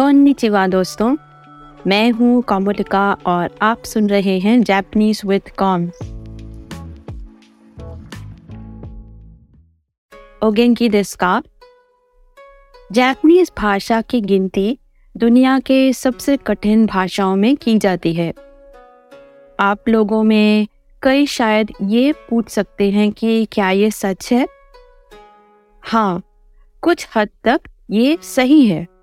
कौन दोस्तों। मैं हूँ कॉमोलिका और आप सुन रहे हैं जापानीज विद कॉम्स ओगेंकी देस्का जापानीज भाषा की गिनती दुनिया के सबसे कठिन भाषाओं में की जाती है। आप लोगों में कई शायद ये पूछ सकते हैं कि क्या ये सच है? हाँ कुछ हद तक ये सही है।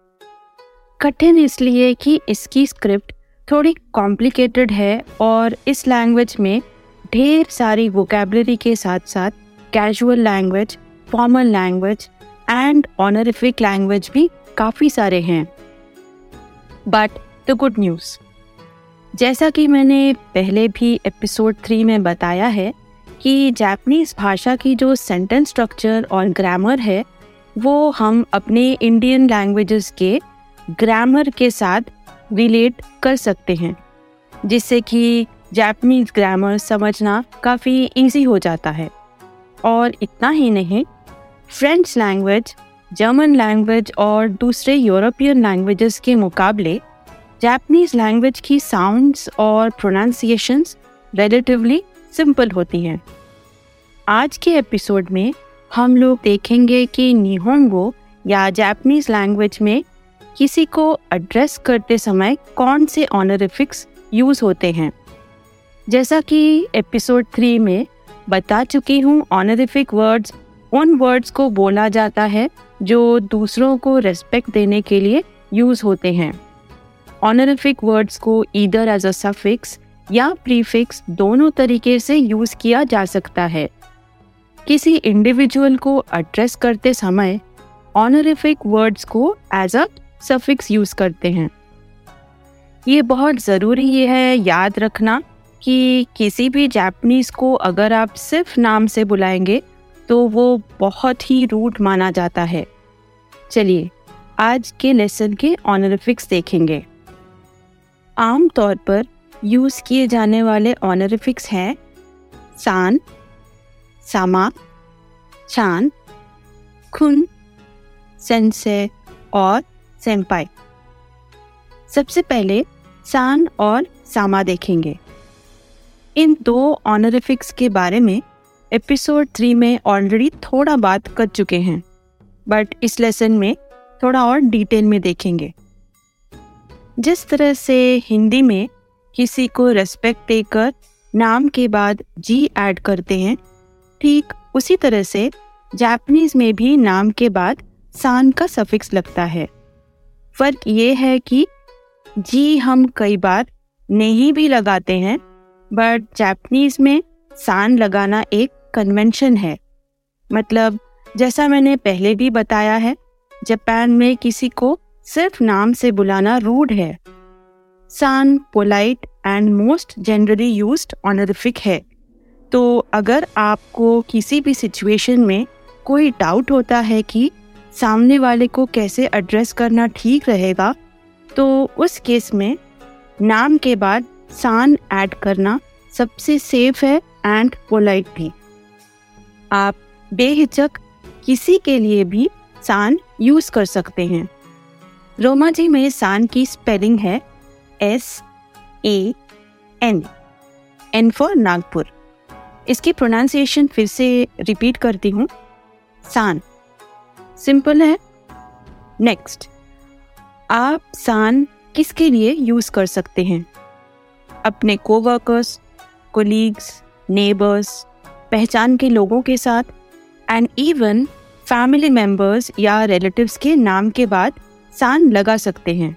कठिन इसलिए कि इसकी स्क्रिप्ट थोड़ी कॉम्प्लिकेटेड है और इस लैंग्वेज में ढेर सारी वोकेबलरी के साथ साथ casual language formal language and honorific language भी काफ़ी सारे हैं। बट द गुड न्यूज़ जैसा कि मैंने पहले भी एपिसोड थ्री में बताया है कि जापानीज भाषा की जो सेंटेंस स्ट्रक्चर और ग्रामर है, वो हम अपने इंडियन लैंग्वेजेस के ग्रामर के साथ रिलेट कर सकते हैं, जिससे कि जापानीज ग्रामर समझना काफ़ी इजी हो जाता है। और इतना ही नहीं फ्रेंच लैंग्वेज जर्मन लैंग्वेज और दूसरे यूरोपियन लैंग्वेजेस के मुकाबले जापनीज लैंग्वेज की साउंड्स और प्रोनाउंसिएशंस रिलेटिवली सिंपल होती हैं। आज के एपिसोड में हम लोग देखेंगे कि निहोंगो या जापनीज लैंग्वेज में किसी को एड्रेस करते समय कौन से ऑनरिफिक्स यूज़ होते हैं? जैसा कि एपिसोड थ्री में बता चुकी हूँ ऑनरिफिक वर्ड्स उन वर्ड्स को बोला जाता है जो दूसरों को रेस्पेक्ट देने के लिए यूज़ होते हैं। ऑनरिफिक वर्ड्स को ईदर एज अ सफिक्स या प्रीफिक्स दोनों तरीके से यूज़ किया जा सकता है। किसी इंडिविजुअल को एड्रेस करते समय ऑनरिफिक वर्ड्स को एज अ सफिक्स यूज़ करते हैं। ये बहुत ज़रूरी है याद रखना कि किसी भी जापनीज को अगर आप सिर्फ़ नाम से बुलाएँगे तो वो बहुत ही रूट माना जाता है। चलिए, आज के लेसन के ऑनरिफिक्स देखेंगे। आम तौर पर यूज़ किए जाने वाले ऑनरिफिक्स हैं, सान, सामा, चान, खुन, सेंसे और सेम्पाई सबसे पहले सान और सामा देखेंगे। इन दो ऑनरिफिक्स के बारे में एपिसोड थ्री में ऑलरेडी थोड़ा बात कर चुके हैं बट इस लेसन में थोड़ा और डिटेल में देखेंगे। जिस तरह से हिंदी में किसी को रेस्पेक्ट देकर नाम के बाद जी ऐड करते हैं, ठीक उसी तरह से जापनीज में भी नाम के बाद सान का सफिक्स लगता है। फ़र्क ये है कि जी हम कई बार नहीं भी लगाते हैं बट जापानीज में सान लगाना एक कन्वेंशन है। मतलब जैसा मैंने पहले भी बताया है जापान में किसी को सिर्फ़ नाम से बुलाना रूड है। सान polite and most generally use honorific है। तो अगर आपको किसी भी सिचुएशन में कोई डाउट होता है कि सामने वाले को कैसे एड्रेस करना ठीक रहेगा तो उस केस में नाम के बाद सान ऐड करना सबसे सेफ़ है एंड पोलाइट भी। आप बेहिचक किसी के लिए भी सान यूज़ कर सकते हैं। रोमा जी में सान की स्पेलिंग है S A N N for Nagpur. इसकी प्रोनाउंसिएशन फिर से रिपीट करती हूँ। सान सिंपल है. नेक्स्ट आप सान किसके लिए यूज़ कर सकते हैं? अपने कोवर्कर्स कोलीग्स नेबर्स पहचान के लोगों के साथ एंड इवन फैमिली मेंबर्स या रिलेटिव्स के नाम के बाद सान लगा सकते हैं।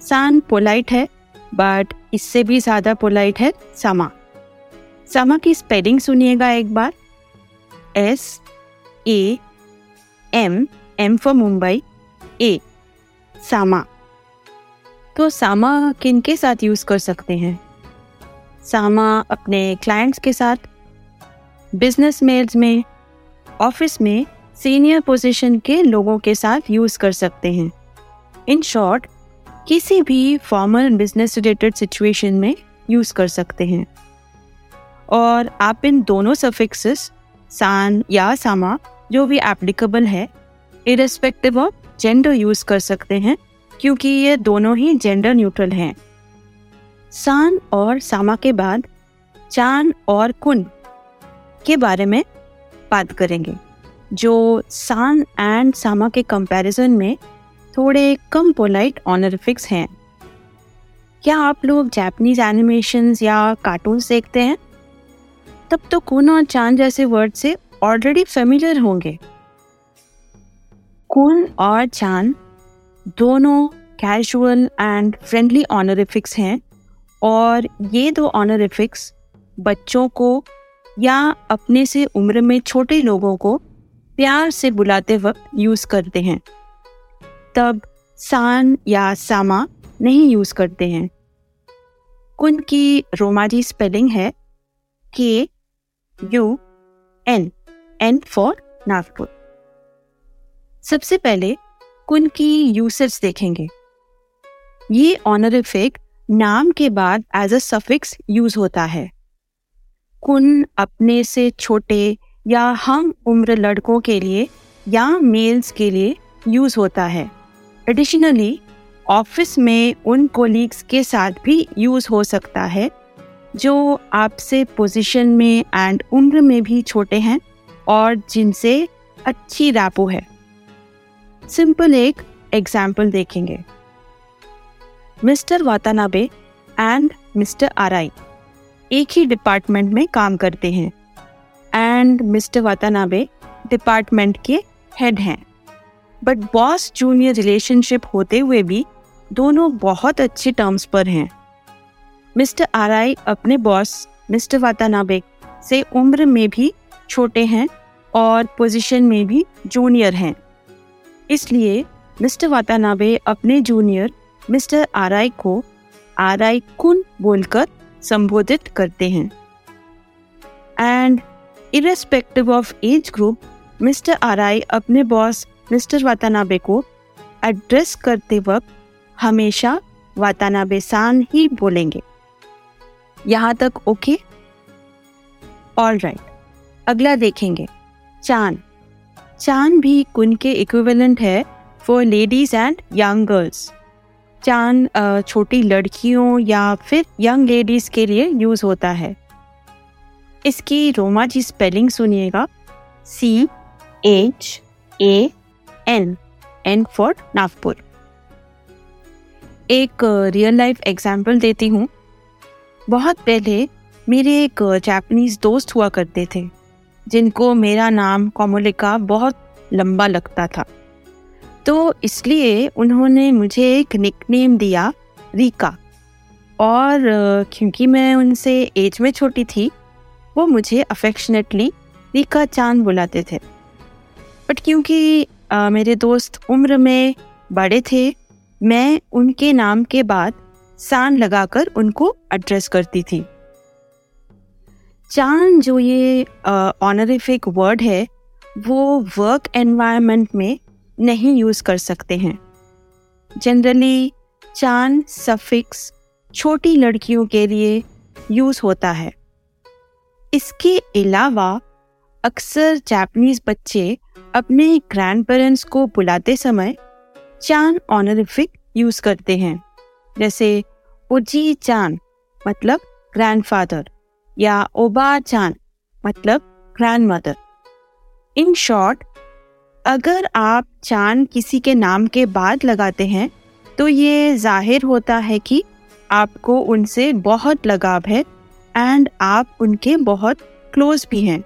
सान पोलाइट है बट इससे भी ज़्यादा पोलाइट है सामा सामा की स्पेलिंग सुनिएगा एक बार. S A M M for Mumbai A सामा तो सामा किन के साथ यूज़ कर सकते हैं? सामा अपने क्लाइंट्स के साथ बिज़नेस मेल्स में ऑफ़िस में सीनियर पोजीशन के लोगों के साथ यूज़ कर सकते हैं। इन शॉर्ट किसी भी फॉर्मल बिज़नेस रिलेटेड सिचुएशन में यूज़ कर सकते हैं। और आप इन दोनों सफिक्सेस सान या सामा जो भी एप्लीकेबल है इरेस्पेक्टिव ऑफ़ जेंडर यूज़ कर सकते हैं, क्योंकि ये दोनों ही जेंडर न्यूट्रल हैं। सान और सामा के बाद चान और कुन के बारे में बात करेंगे, जो सान एंड सामा के कंपैरिजन में थोड़े कम पोलाइट ऑनरिफिक्स हैं। क्या आप लोग जापानीज एनिमेशंस या कार्टून्स देखते हैं? तब तो कुन और चाँद जैसे वर्ड से ऑलरेडी फेमिलियर होंगे। कुन और चाँद दोनों कैजुअल एंड फ्रेंडली ऑनरिफिक्स हैं और ये दो ऑनरिफिक्स बच्चों को या अपने से उम्र में छोटे लोगों को प्यार से बुलाते वक्त यूज़ करते हैं। तब सान या सामा नहीं यूज़ करते हैं। कुन की रोमाजी स्पेलिंग है K U N. N for Nagpur. सबसे पहले कुन की यूसेज देखेंगे। ये ऑनरिफिक नाम के बाद एज अ सफिक्स यूज़ होता है। कुन अपने से छोटे या हम उम्र लड़कों के लिए या मेल्स के लिए यूज़ होता है। एडिशनली ऑफ़िस में उन कोलीग्स के साथ भी यूज़ हो सकता है, जो आपसे पोजीशन में एंड उम्र में भी छोटे हैं। और जिनसे अच्छी रैपो है। सिंपल एक एग्ज़ाम्पल देखेंगे। Mister Watanabe and mister Arai एक ही डिपार्टमेंट में काम करते हैं एंड मिस्टर वातानाबे डिपार्टमेंट के हेड हैं। बट बॉस जूनियर रिलेशनशिप होते हुए भी दोनों बहुत अच्छे टर्म्स पर हैं। मिस्टर आराई अपने बॉस मिस्टर वातानाबे से उम्र में भी छोटे हैं और पोजीशन में भी जूनियर हैं। इसलिए मिस्टर वातानाबे अपने जूनियर मिस्टर आराई को आराई कुन बोलकर संबोधित करते हैं। And irrespective of age group mister Arai अपने बॉस मिस्टर वातानाबे को एड्रेस करते वक्त हमेशा वातानाबे सान ही बोलेंगे। यहाँ तक ओके ऑल राइट अगला देखेंगे। चाँद। चाँद भी कुन के इक्विवेलेंट है for ladies and young girls चाँद छोटी लड़कियों या फिर यंग लेडीज़ के लिए यूज़ होता है। इसकी रोमा जी स्पेलिंग सुनिएगा। C H A N N for Nagpur. एक रियल लाइफ एग्ज़ाम्पल देती हूँ। बहुत पहले मेरे एक जापानीज दोस्त हुआ करते थे। जिनको मेरा नाम कोमोलिका बहुत लंबा लगता था। तो इसलिए उन्होंने मुझे एक निकनेम दिया रीका। और क्योंकि मैं उनसे एज में छोटी थी वो मुझे अफेक्शनेटली रीका चाँद बुलाते थे। बट क्योंकि आ, मेरे दोस्त उम्र में बड़े थे मैं उनके नाम के बाद सान लगाकर उनको एड्रेस करती थी। चाँद जो ये ऑनरिफिक वर्ड है, वो वर्क एनवायरनमेंट में नहीं यूज़ कर सकते हैं। जनरली चाँद सफिक्स छोटी लड़कियों के लिए यूज़ होता है। इसके अलावा, अक्सर जापनीज बच्चे अपने ग्रैंड पेरेंट्स को बुलाते समय चाँद ऑनरिफिक यूज़ करते हैं। जैसे, ओजी चाँद मतलब ग्रैंडफादर या ओबा चाँद मतलब ग्रैंड मदर इन शॉर्ट अगर आप चाँद किसी के नाम के बाद लगाते हैं तो ये ज़ाहिर होता है कि आपको उनसे बहुत लगाव है एंड आप उनके बहुत क्लोज भी हैं।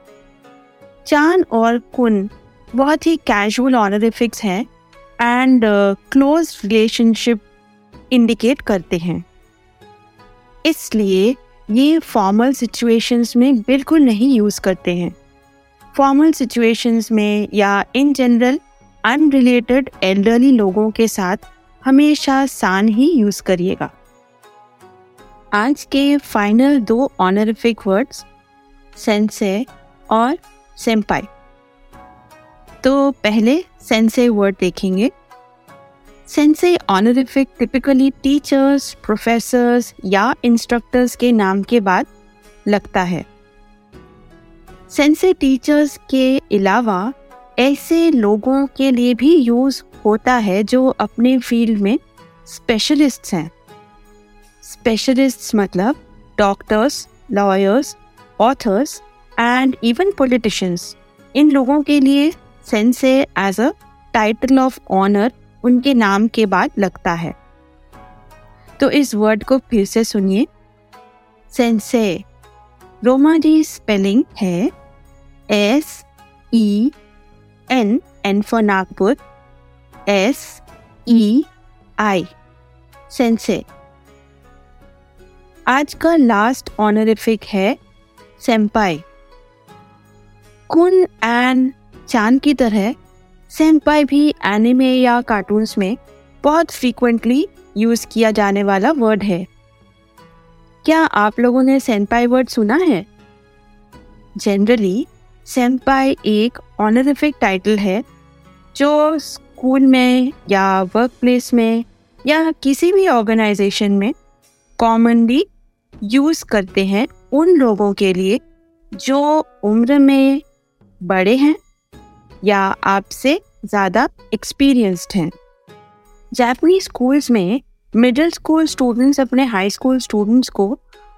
चाँद और कुन बहुत ही कैजुअल ऑनरिफिक्स हैं एंड क्लोज रिलेशनशिप इंडिकेट करते हैं। इसलिए ये फॉर्मल सिचुएशंस में बिल्कुल नहीं यूज़ करते हैं। फॉर्मल सिचुएशंस में या इन जनरल अनरिलेटेड एल्डरली लोगों के साथ हमेशा सान ही यूज़ करिएगा। आज के फाइनल दो ऑनरिफिक वर्ड्स सेंसे और सेम्पाई तो पहले सेंसे वर्ड देखेंगे। Sense honorific typically teachers professors या इंस्ट्रक्टर्स के नाम के बाद लगता है। सेंसे टीचर्स के अलावा ऐसे लोगों के लिए भी यूज़ होता है जो अपने फ़ील्ड में स्पेशलिस्ट्स हैं। स्पेशलिस्ट्स मतलब doctors lawyers authors and even politicians इन लोगों के लिए sense as a title of honour उनके नाम के बाद लगता है। तो इस वर्ड को फिर से सुनिए। सेंसे रोमाजी स्पेलिंग है S E N N for Nagpur S E I sensei आज का लास्ट ऑनरिफिक है सेम्पाई कुन एंड चाँद की तरह सेम्पाई भी एनिमे या कार्टून्स में बहुत फ्रीक्वेंटली यूज़ किया जाने वाला वर्ड है। क्या आप लोगों ने सेम्पाई वर्ड सुना है? जनरली सेम्पाई एक ऑनरिफिक टाइटल है, जो स्कूल में या वर्क प्लेस में या किसी भी ऑर्गेनाइजेशन में कॉमनली यूज़ करते हैं उन लोगों के लिए जो उम्र में बड़े हैं या आपसे ज़्यादा एक्सपीरियंस्ड हैं। जापनीज स्कूल्स में मिडिल स्कूल स्टूडेंट्स अपने हाई स्कूल स्टूडेंट्स को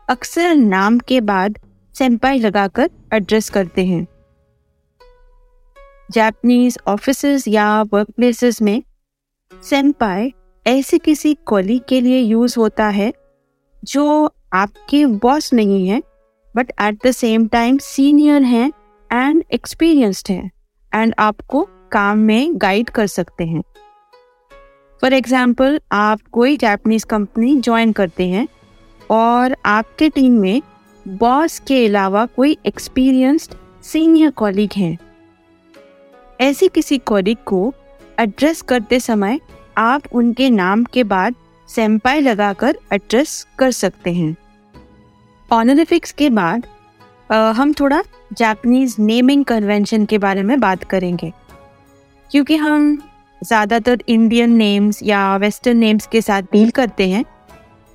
अक्सर नाम के बाद सेम्पाई लगाकर एड्रेस करते हैं। जापनीज ऑफ़िस या वर्क प्लेसेस में सेम्पाई ऐसे किसी कॉलीग के लिए यूज़ होता है, जो आपके बॉस नहीं है but at the same time senior हैं एंड एक्सपीरियंस्ड हैं। एंड आपको काम में गाइड कर सकते हैं। फॉर एग्ज़ाम्पल आप कोई जापानीज कंपनी ज्वाइन करते हैं और आपके टीम में बॉस के अलावा कोई एक्सपीरियंस्ड सीनियर कॉलिग हैं। ऐसे किसी कॉलिग को एड्रेस करते समय आप उनके नाम के बाद सेम्पाई लगाकर एड्रेस कर सकते हैं। ऑनरिफिक्स के बाद हम थोड़ा जापनीज नेमिंग कन्वेंशन के बारे में बात करेंगे। क्योंकि हम ज़्यादातर इंडियन नेम्स या वेस्टर्न नेम्स के साथ डील करते हैं।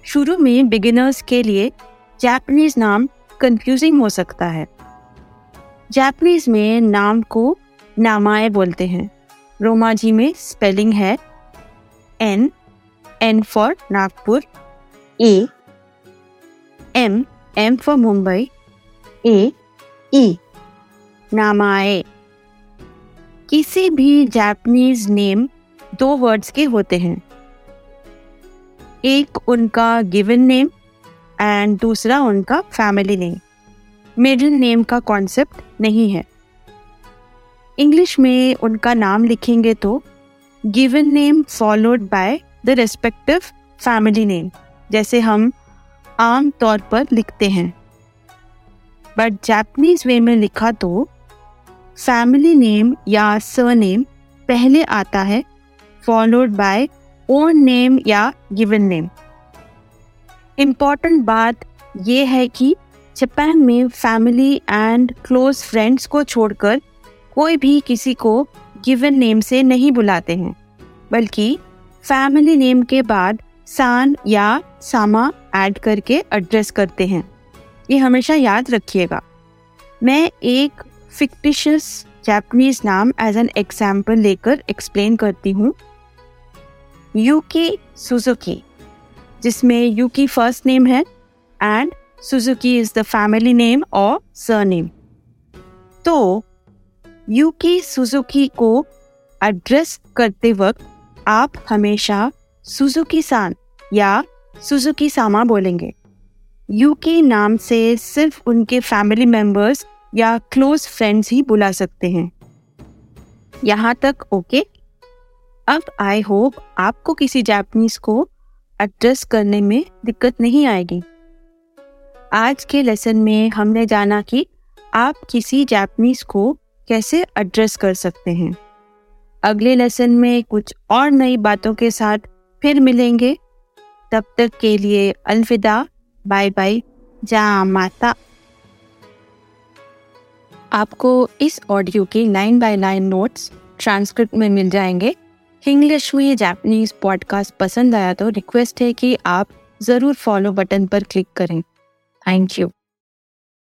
शुरू में बिगिनर्स के लिए जापनीज नाम कंफ्यूजिंग हो सकता है। जापनीज में नाम को नामाए बोलते हैं। रोमाजी में स्पेलिंग है N N for Nagpur A M M for Mumbai A, E. नामाए। किसी भी जापनीज नेम दो वर्ड्स के होते हैं। एक उनका गिवन नेम एंड दूसरा उनका फैमिली नेम मिडिल नेम का कॉन्सेप्ट नहीं है। इंग्लिश में उनका नाम लिखेंगे तो given name followed by the respective family name जैसे हम आम तौर पर लिखते हैं। बट जापानीज वे में लिखा तो फैमिली नेम या सरनेम पहले आता है फॉलोड बाय ओन नेम या गिवन नेम इंपॉर्टेंट बात यह है कि जापान में फैमिली एंड क्लोज फ्रेंड्स को छोड़कर कोई भी किसी को गिवन नेम से नहीं बुलाते हैं, बल्कि फैमिली नेम के बाद सान या सामा ऐड करके एड्रेस करते हैं। ये हमेशा याद रखिएगा। मैं एक फिक्टिशियस जैपनीज नाम एज एन एग्ज़ाम्पल लेकर एक्सप्लेन करती हूँ। यूकी सुजुकी जिसमें यूकी फ़र्स्ट नेम है and Suzuki is the family name और सर नेम तो यूकी सुजुकी को एड्रेस करते वक्त आप हमेशा सुजुकी सान या सुजुकी सामा बोलेंगे। यूके नाम से सिर्फ़ उनके फैमिली मेंबर्स या क्लोज फ्रेंड्स ही बुला सकते हैं। यहाँ तक ओके अब आई होप आपको किसी जापनीज को एड्रेस करने में दिक्कत नहीं आएगी। आज के लेसन में हमने जाना कि आप किसी जापनीज को कैसे एड्रेस कर सकते हैं। अगले लेसन में कुछ और नई बातों के साथ फिर मिलेंगे। तब तक के लिए अलविदा। बाय बाय जा माता आपको इस ऑडियो के line by line notes transcript में मिल जाएँगे। इंग्लिश में जापनीज पॉडकास्ट पसंद आया तो रिक्वेस्ट है कि आप ज़रूर फॉलो बटन पर क्लिक करें। Thank you